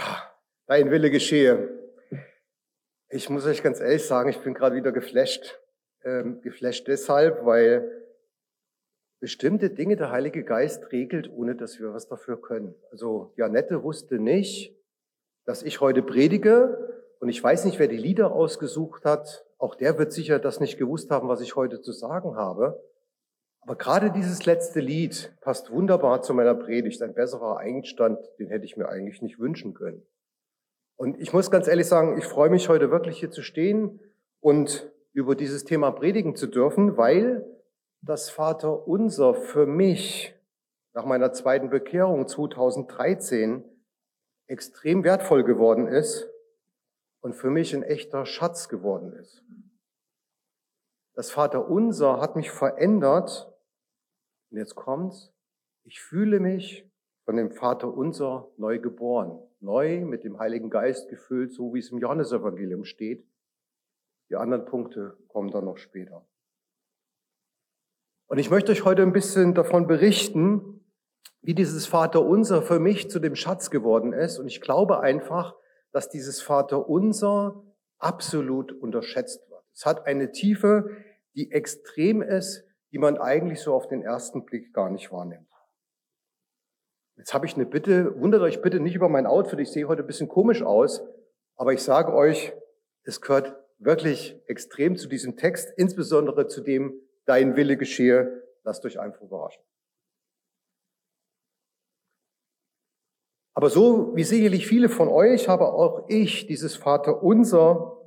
Ja, dein Wille geschehe. Ich muss euch ganz ehrlich sagen, ich bin gerade wieder geflasht. Ähm, geflasht deshalb, weil bestimmte Dinge der Heilige Geist regelt, ohne dass wir was dafür können. Also Janette wusste nicht, dass ich heute predige und ich weiß nicht, wer die Lieder ausgesucht hat. Auch der wird sicher das nicht gewusst haben, was ich heute zu sagen habe. Aber gerade dieses letzte Lied passt wunderbar zu meiner Predigt. Ein besserer Einstand, den hätte ich mir eigentlich nicht wünschen können. Und ich muss ganz ehrlich sagen, ich freue mich heute wirklich hier zu stehen und über dieses Thema predigen zu dürfen, weil das Vater unser für mich nach meiner zweiten Bekehrung 2013 extrem wertvoll geworden ist und für mich ein echter Schatz geworden ist. Das Vater unser hat mich verändert und jetzt kommt's. Ich fühle mich von dem Vater unser neu geboren, neu mit dem Heiligen Geist gefüllt, so wie es im Johannesevangelium steht. Die anderen Punkte kommen dann noch später. Und ich möchte euch heute ein bisschen davon berichten, wie dieses Vater unser für mich zu dem Schatz geworden ist. Und ich glaube einfach, dass dieses Vater unser absolut unterschätzt wird. Es hat eine Tiefe, die extrem ist, die man eigentlich so auf den ersten Blick gar nicht wahrnimmt. Jetzt habe ich eine Bitte, wundert euch bitte nicht über mein Outfit, ich sehe heute ein bisschen komisch aus, aber ich sage euch, es gehört wirklich extrem zu diesem Text, insbesondere zu dem, dein Wille geschehe, lasst euch einfach überraschen. Aber so wie sicherlich viele von euch habe auch ich dieses Vater unser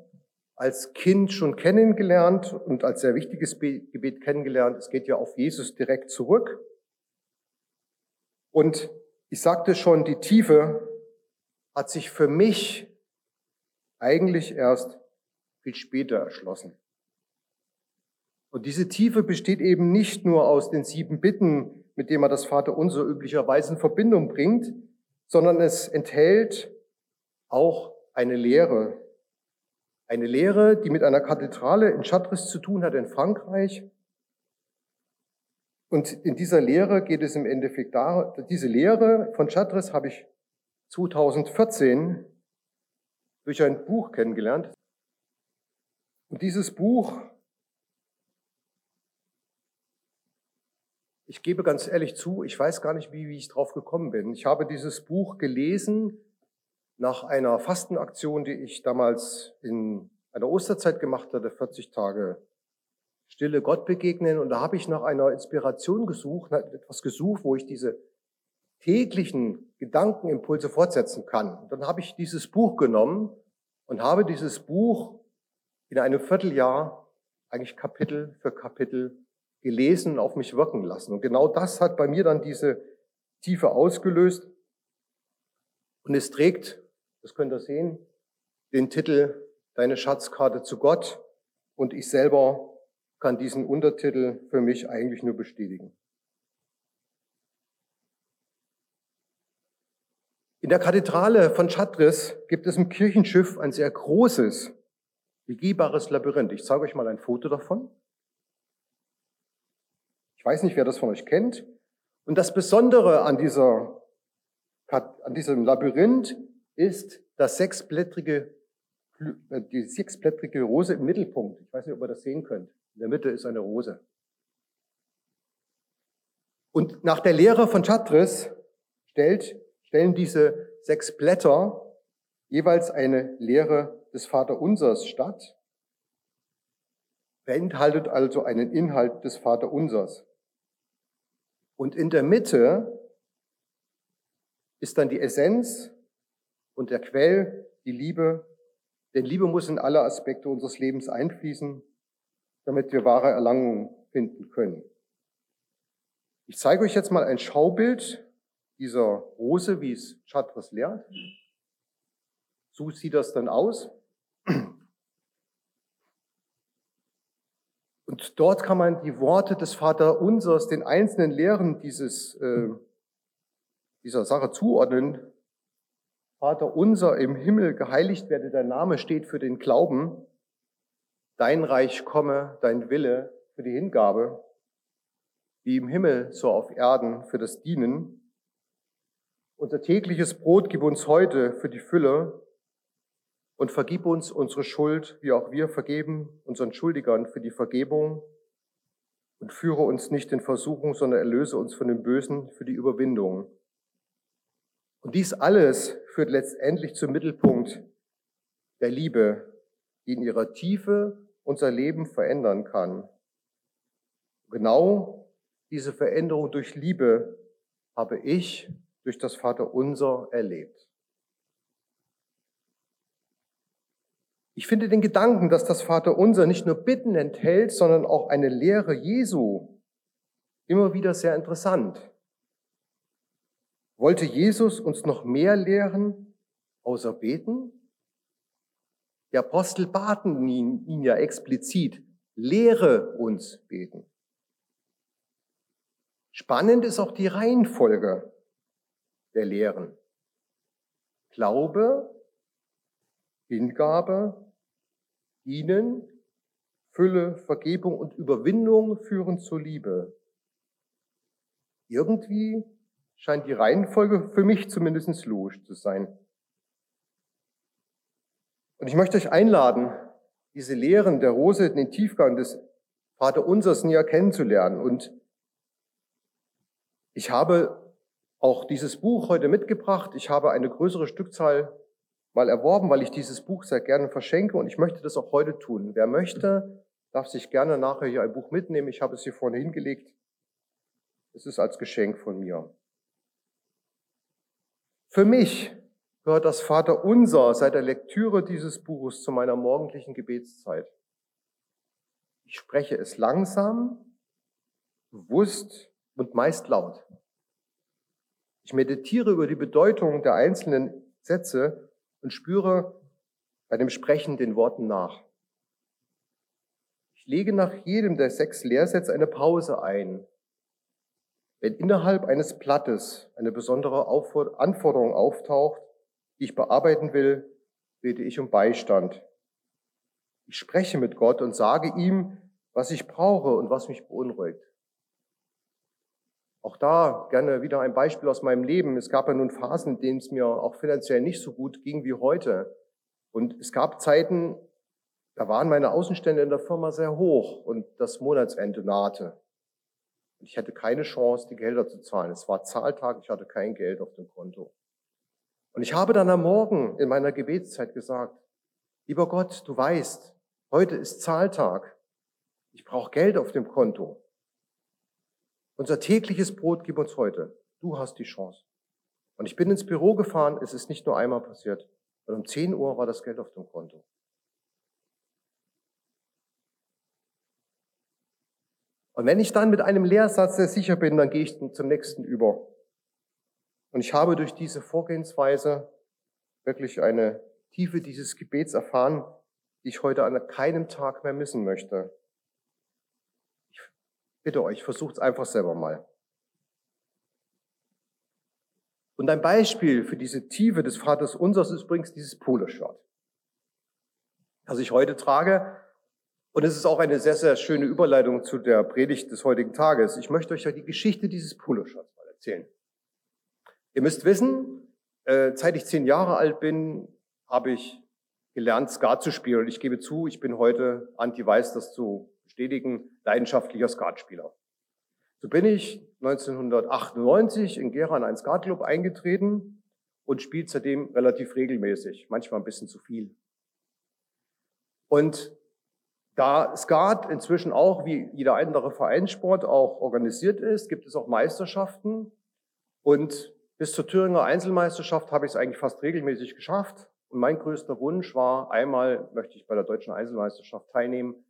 als Kind schon kennengelernt und als sehr wichtiges Gebet kennengelernt. Es geht ja auf Jesus direkt zurück. Und ich sagte schon, die Tiefe hat sich für mich eigentlich erst viel später erschlossen. Und diese Tiefe besteht eben nicht nur aus den sieben Bitten, mit denen man das Vaterunser üblicherweise in Verbindung bringt, sondern es enthält auch eine Lehre, eine Lehre, die mit einer Kathedrale in Chartres zu tun hat in Frankreich. Und in dieser Lehre geht es im Endeffekt darum, diese Lehre von Chartres habe ich 2014 durch ein Buch kennengelernt. Und dieses Buch, ich gebe ganz ehrlich zu, ich weiß gar nicht, wie, wie ich drauf gekommen bin. Ich habe dieses Buch gelesen nach einer Fastenaktion, die ich damals in einer Osterzeit gemacht hatte, 40 Tage stille Gott begegnen. Und da habe ich nach einer Inspiration gesucht, etwas gesucht, wo ich diese täglichen Gedankenimpulse fortsetzen kann. Und dann habe ich dieses Buch genommen und habe dieses Buch in einem Vierteljahr eigentlich Kapitel für Kapitel gelesen und auf mich wirken lassen. Und genau das hat bei mir dann diese Tiefe ausgelöst. Und es trägt das könnt ihr sehen, den Titel Deine Schatzkarte zu Gott und ich selber kann diesen Untertitel für mich eigentlich nur bestätigen. In der Kathedrale von Chartres gibt es im Kirchenschiff ein sehr großes, begehbares Labyrinth. Ich zeige euch mal ein Foto davon. Ich weiß nicht, wer das von euch kennt. Und das Besondere an, dieser, an diesem Labyrinth ist das sechsblättrige, äh, die sechsblättrige Rose im Mittelpunkt. Ich weiß nicht, ob ihr das sehen könnt. In der Mitte ist eine Rose. Und nach der Lehre von Chartres stellt, stellen diese sechs Blätter jeweils eine Lehre des Vaterunsers statt, beinhaltet also einen Inhalt des Vaterunsers. Und in der Mitte ist dann die Essenz und der Quell, die Liebe. Denn Liebe muss in alle Aspekte unseres Lebens einfließen, damit wir wahre Erlangung finden können. Ich zeige euch jetzt mal ein Schaubild dieser Rose, wie es Chartres lehrt. So sieht das dann aus. Und dort kann man die Worte des Vater Unsers den einzelnen Lehren dieses, äh, dieser Sache zuordnen. Vater unser im Himmel, geheiligt werde dein Name, steht für den Glauben. Dein Reich komme, dein Wille für die Hingabe, wie im Himmel, so auf Erden für das Dienen. unser tägliches Brot gib uns heute für die Fülle und vergib uns unsere Schuld, wie auch wir vergeben unseren Schuldigern für die Vergebung und führe uns nicht in Versuchung, sondern erlöse uns von dem Bösen für die Überwindung. Und dies alles führt letztendlich zum Mittelpunkt der Liebe, die in ihrer Tiefe unser Leben verändern kann. Genau diese Veränderung durch Liebe habe ich durch das Vaterunser erlebt. Ich finde den Gedanken, dass das Vaterunser nicht nur Bitten enthält, sondern auch eine Lehre Jesu immer wieder sehr interessant. Wollte Jesus uns noch mehr lehren, außer beten? Die Apostel baten ihn, ihn ja explizit, lehre uns beten. Spannend ist auch die Reihenfolge der Lehren. Glaube, Hingabe, Dienen, Fülle, Vergebung und Überwindung führen zur Liebe. Irgendwie scheint die Reihenfolge für mich zumindest logisch zu sein. Und ich möchte euch einladen, diese Lehren der Rose, den Tiefgang des Vaterunsers näher kennenzulernen. Und ich habe auch dieses Buch heute mitgebracht. Ich habe eine größere Stückzahl mal erworben, weil ich dieses Buch sehr gerne verschenke und ich möchte das auch heute tun. Wer möchte, darf sich gerne nachher hier ein Buch mitnehmen. Ich habe es hier vorne hingelegt. Es ist als Geschenk von mir. Für mich gehört das Vater Unser seit der Lektüre dieses Buches zu meiner morgendlichen Gebetszeit. Ich spreche es langsam, bewusst und meist laut. Ich meditiere über die Bedeutung der einzelnen Sätze und spüre bei dem Sprechen den Worten nach. Ich lege nach jedem der sechs Lehrsätze eine Pause ein. Wenn innerhalb eines Blattes eine besondere Anforderung auftaucht, die ich bearbeiten will, bete ich um Beistand. Ich spreche mit Gott und sage ihm, was ich brauche und was mich beunruhigt. Auch da gerne wieder ein Beispiel aus meinem Leben. Es gab ja nun Phasen, in denen es mir auch finanziell nicht so gut ging wie heute. Und es gab Zeiten, da waren meine Außenstände in der Firma sehr hoch und das Monatsende nahte. Ich hatte keine Chance, die Gelder zu zahlen. Es war Zahltag, ich hatte kein Geld auf dem Konto. Und ich habe dann am Morgen in meiner Gebetszeit gesagt, lieber Gott, du weißt, heute ist Zahltag. Ich brauche Geld auf dem Konto. Unser tägliches Brot gib uns heute. Du hast die Chance. Und ich bin ins Büro gefahren, es ist nicht nur einmal passiert. Und um 10 Uhr war das Geld auf dem Konto. Und wenn ich dann mit einem Lehrsatz sehr sicher bin, dann gehe ich zum nächsten über. Und ich habe durch diese Vorgehensweise wirklich eine Tiefe dieses Gebets erfahren, die ich heute an keinem Tag mehr missen möchte. Bitte euch, versucht es einfach selber mal. Und ein Beispiel für diese Tiefe des Vaters Unsers ist übrigens dieses Poloshirt, das ich heute trage. Und es ist auch eine sehr, sehr schöne Überleitung zu der Predigt des heutigen Tages. Ich möchte euch ja die Geschichte dieses Poloshirts mal erzählen. Ihr müsst wissen, äh, seit ich zehn Jahre alt bin, habe ich gelernt, Skat zu spielen. Und ich gebe zu, ich bin heute, Anti weiß das zu bestätigen, leidenschaftlicher Skatspieler. So bin ich 1998 in Gera in einen Skatclub eingetreten und spiele seitdem relativ regelmäßig, manchmal ein bisschen zu viel. Und da Skat inzwischen auch wie jeder andere Vereinssport auch organisiert ist, gibt es auch Meisterschaften. Und bis zur Thüringer Einzelmeisterschaft habe ich es eigentlich fast regelmäßig geschafft. Und mein größter Wunsch war, einmal möchte ich bei der deutschen Einzelmeisterschaft teilnehmen.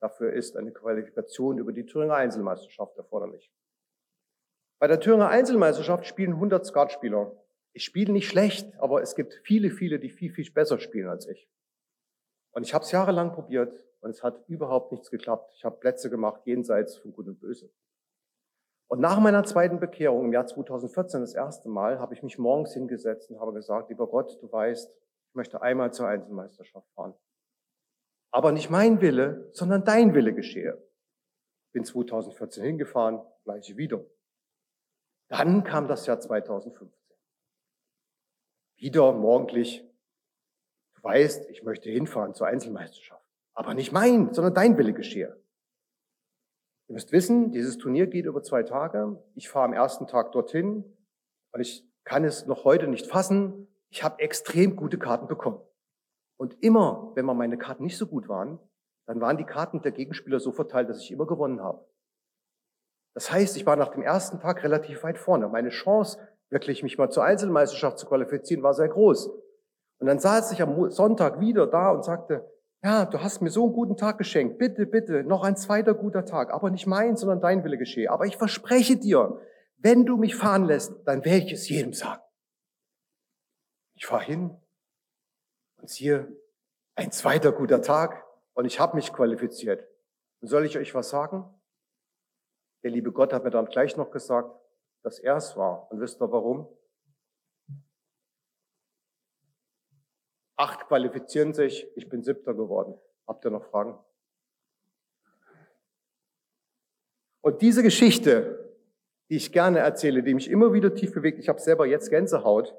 Dafür ist eine Qualifikation über die Thüringer Einzelmeisterschaft erforderlich. Bei der Thüringer Einzelmeisterschaft spielen 100 Skatspieler. Ich spiele nicht schlecht, aber es gibt viele, viele, die viel, viel besser spielen als ich. Und ich habe es jahrelang probiert und es hat überhaupt nichts geklappt. Ich habe Plätze gemacht jenseits von Gut und Böse. Und nach meiner zweiten Bekehrung im Jahr 2014, das erste Mal, habe ich mich morgens hingesetzt und habe gesagt, lieber Gott, du weißt, ich möchte einmal zur Einzelmeisterschaft fahren. Aber nicht mein Wille, sondern dein Wille geschehe. Bin 2014 hingefahren, gleiche wieder. Dann kam das Jahr 2015. wieder morgendlich, du weißt, ich möchte hinfahren zur Einzelmeisterschaft. Aber nicht mein, sondern dein Wille geschehe. Ihr müsst wissen, dieses Turnier geht über zwei Tage. Ich fahre am ersten Tag dorthin und ich kann es noch heute nicht fassen. Ich habe extrem gute Karten bekommen. Und immer, wenn mal meine Karten nicht so gut waren, dann waren die Karten der Gegenspieler so verteilt, dass ich immer gewonnen habe. Das heißt, ich war nach dem ersten Tag relativ weit vorne. Meine Chance, wirklich mich mal zur Einzelmeisterschaft zu qualifizieren, war sehr groß. Und dann saß ich am Sonntag wieder da und sagte, ja, du hast mir so einen guten Tag geschenkt. Bitte, bitte, noch ein zweiter guter Tag. Aber nicht mein, sondern dein Wille geschehe. Aber ich verspreche dir, wenn du mich fahren lässt, dann werde ich es jedem sagen. Ich fahre hin und siehe, ein zweiter guter Tag und ich habe mich qualifiziert. Und soll ich euch was sagen? Der liebe Gott hat mir dann gleich noch gesagt, dass er es war. Und wisst ihr warum? Acht qualifizieren sich, ich bin siebter geworden. Habt ihr noch Fragen? Und diese Geschichte, die ich gerne erzähle, die mich immer wieder tief bewegt, ich habe selber jetzt Gänsehaut,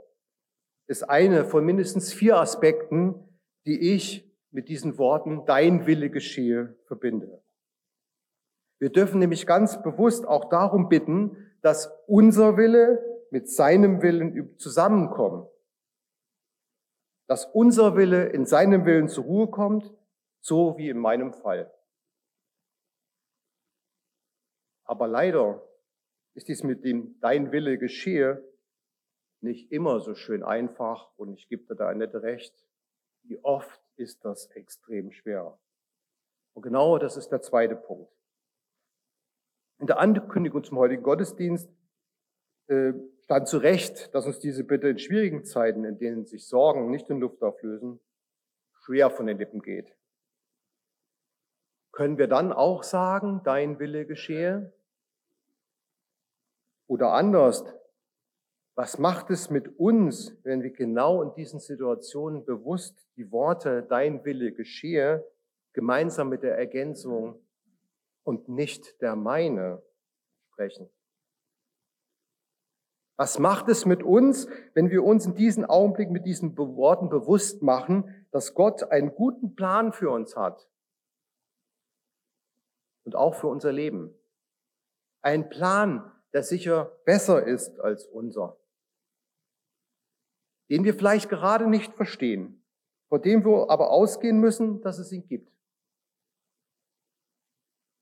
ist eine von mindestens vier Aspekten, die ich mit diesen Worten, dein Wille geschehe, verbinde. Wir dürfen nämlich ganz bewusst auch darum bitten, dass unser Wille mit seinem Willen zusammenkommen. Dass unser Wille in seinem Willen zur Ruhe kommt, so wie in meinem Fall. Aber leider ist dies mit dem Dein Wille geschehe nicht immer so schön einfach und ich gebe dir da nicht recht. Wie oft ist das extrem schwer. Und genau das ist der zweite Punkt. In der Ankündigung zum heutigen Gottesdienst äh, stand zu Recht, dass uns diese Bitte in schwierigen Zeiten, in denen sich Sorgen nicht in Luft auflösen, schwer von den Lippen geht. Können wir dann auch sagen, dein Wille geschehe? Oder anders, was macht es mit uns, wenn wir genau in diesen Situationen bewusst die Worte Dein Wille geschehe gemeinsam mit der Ergänzung und nicht der meine sprechen? Was macht es mit uns, wenn wir uns in diesem Augenblick mit diesen Worten bewusst machen, dass Gott einen guten Plan für uns hat und auch für unser Leben? Ein Plan, der sicher besser ist als unser den wir vielleicht gerade nicht verstehen, vor dem wir aber ausgehen müssen, dass es ihn gibt.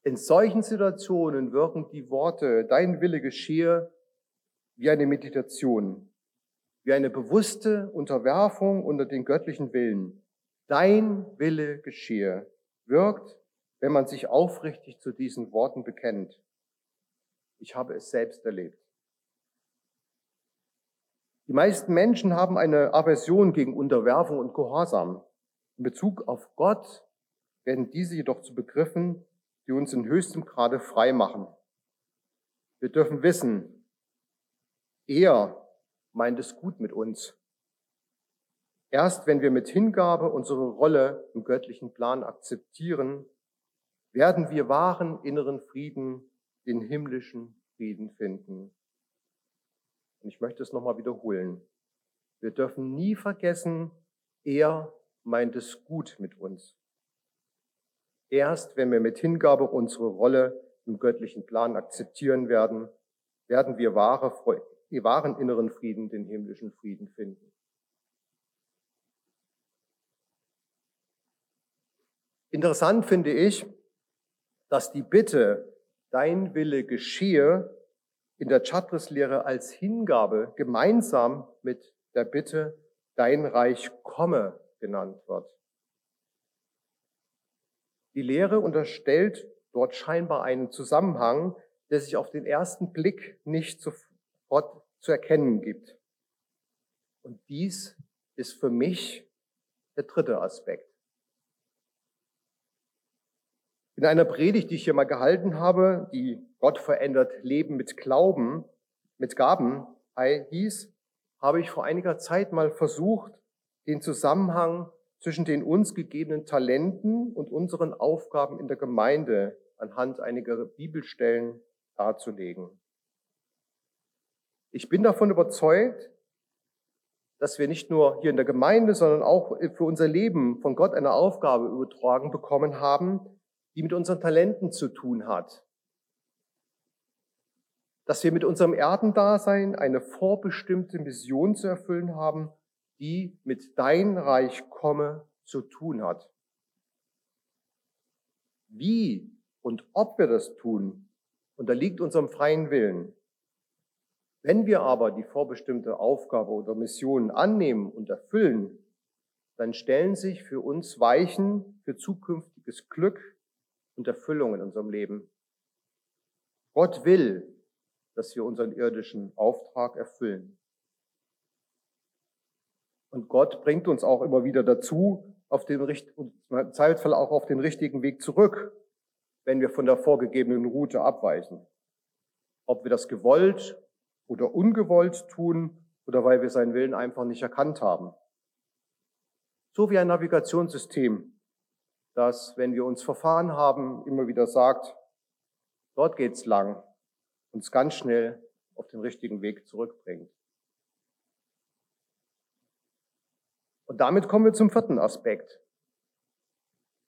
In solchen Situationen wirken die Worte, dein Wille geschehe, wie eine Meditation, wie eine bewusste Unterwerfung unter den göttlichen Willen. Dein Wille geschehe wirkt, wenn man sich aufrichtig zu diesen Worten bekennt. Ich habe es selbst erlebt. Die meisten Menschen haben eine Aversion gegen Unterwerfung und Gehorsam. In Bezug auf Gott werden diese jedoch zu Begriffen, die uns in höchstem Grade frei machen. Wir dürfen wissen, er meint es gut mit uns. Erst wenn wir mit Hingabe unsere Rolle im göttlichen Plan akzeptieren, werden wir wahren inneren Frieden, den himmlischen Frieden finden. Und ich möchte es nochmal wiederholen. Wir dürfen nie vergessen, er meint es gut mit uns. Erst wenn wir mit Hingabe unsere Rolle im göttlichen Plan akzeptieren werden, werden wir wahre, die wahren inneren Frieden, den himmlischen Frieden finden. Interessant finde ich, dass die Bitte, dein Wille geschehe, in der Chatris-Lehre als Hingabe gemeinsam mit der Bitte, dein Reich komme genannt wird. Die Lehre unterstellt dort scheinbar einen Zusammenhang, der sich auf den ersten Blick nicht sofort zu erkennen gibt. Und dies ist für mich der dritte Aspekt. In einer Predigt, die ich hier mal gehalten habe, die Gott verändert Leben mit Glauben, mit Gaben hieß, habe ich vor einiger Zeit mal versucht, den Zusammenhang zwischen den uns gegebenen Talenten und unseren Aufgaben in der Gemeinde anhand einiger Bibelstellen darzulegen. Ich bin davon überzeugt, dass wir nicht nur hier in der Gemeinde, sondern auch für unser Leben von Gott eine Aufgabe übertragen bekommen haben, die mit unseren Talenten zu tun hat. Dass wir mit unserem Erdendasein eine vorbestimmte Mission zu erfüllen haben, die mit dein Reich komme zu tun hat. Wie und ob wir das tun, unterliegt unserem freien Willen. Wenn wir aber die vorbestimmte Aufgabe oder Mission annehmen und erfüllen, dann stellen sich für uns Weichen für zukünftiges Glück und Erfüllung in unserem Leben. Gott will, dass wir unseren irdischen Auftrag erfüllen. Und Gott bringt uns auch immer wieder dazu, auf den, im Zweifelsfall auch auf den richtigen Weg zurück, wenn wir von der vorgegebenen Route abweichen. Ob wir das gewollt oder ungewollt tun oder weil wir seinen Willen einfach nicht erkannt haben. So wie ein Navigationssystem, das, wenn wir uns verfahren haben, immer wieder sagt, dort geht's lang, uns ganz schnell auf den richtigen Weg zurückbringt. Und damit kommen wir zum vierten Aspekt.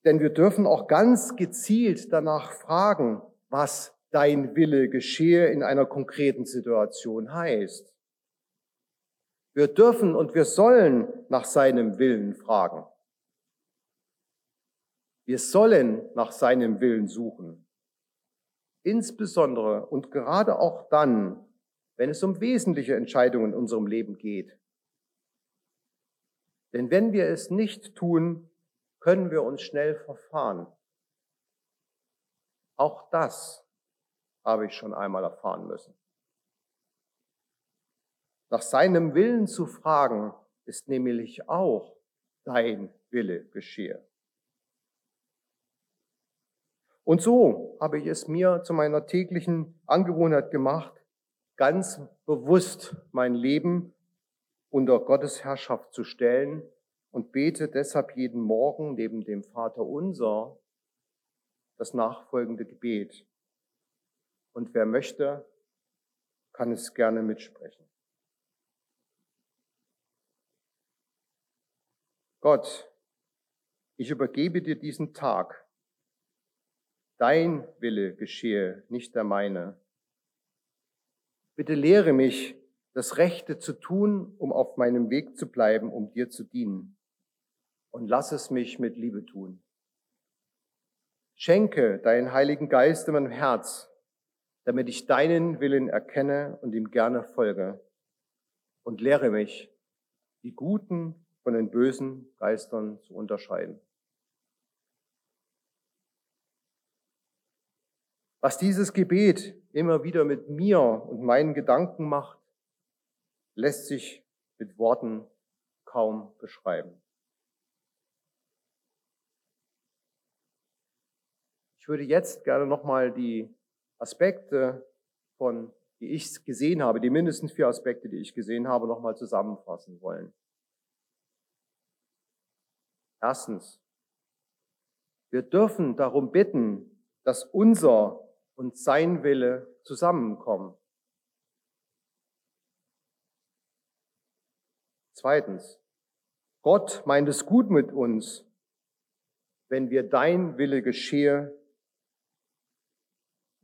Denn wir dürfen auch ganz gezielt danach fragen, was dein Wille geschehe in einer konkreten Situation heißt. Wir dürfen und wir sollen nach seinem Willen fragen. Wir sollen nach seinem Willen suchen. Insbesondere und gerade auch dann, wenn es um wesentliche Entscheidungen in unserem Leben geht. Denn wenn wir es nicht tun, können wir uns schnell verfahren. Auch das habe ich schon einmal erfahren müssen. Nach seinem Willen zu fragen, ist nämlich auch dein Wille geschehe. Und so habe ich es mir zu meiner täglichen Angewohnheit gemacht, ganz bewusst mein Leben unter Gottes Herrschaft zu stellen und bete deshalb jeden Morgen neben dem Vater unser das nachfolgende Gebet. Und wer möchte, kann es gerne mitsprechen. Gott, ich übergebe dir diesen Tag. Dein Wille geschehe, nicht der meine. Bitte lehre mich, das Rechte zu tun, um auf meinem Weg zu bleiben, um dir zu dienen. Und lass es mich mit Liebe tun. Schenke deinen Heiligen Geist in meinem Herz, damit ich deinen Willen erkenne und ihm gerne folge. Und lehre mich, die guten von den bösen Geistern zu unterscheiden. Was dieses Gebet immer wieder mit mir und meinen Gedanken macht, lässt sich mit Worten kaum beschreiben. Ich würde jetzt gerne nochmal die Aspekte von, die ich gesehen habe, die mindestens vier Aspekte, die ich gesehen habe, nochmal zusammenfassen wollen. Erstens, wir dürfen darum bitten, dass unser und sein Wille zusammenkommen. Zweitens, Gott meint es gut mit uns, wenn wir dein Wille geschehe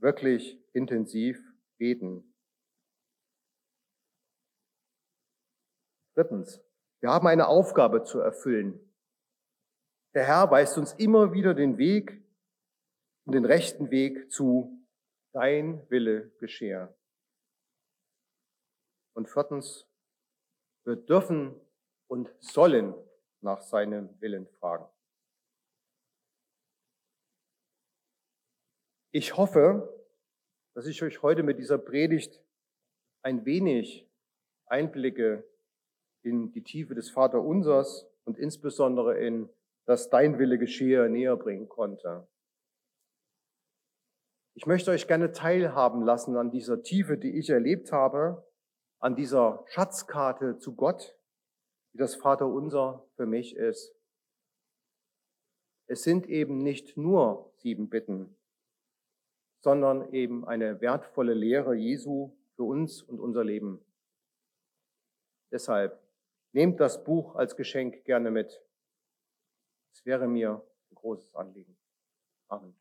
wirklich intensiv beten. Drittens, wir haben eine Aufgabe zu erfüllen. Der Herr weist uns immer wieder den Weg und den rechten Weg zu dein Wille geschehe. Und viertens, wir dürfen und sollen nach seinem Willen fragen. Ich hoffe, dass ich euch heute mit dieser Predigt ein wenig Einblicke in die Tiefe des Vaterunsers und insbesondere in das Dein Wille geschehe näher bringen konnte. Ich möchte euch gerne teilhaben lassen an dieser Tiefe, die ich erlebt habe, an dieser Schatzkarte zu Gott, die das Vaterunser für mich ist. Es sind eben nicht nur sieben Bitten, sondern eben eine wertvolle Lehre Jesu für uns und unser Leben. Deshalb Nehmt das Buch als Geschenk gerne mit. Es wäre mir ein großes Anliegen. Amen.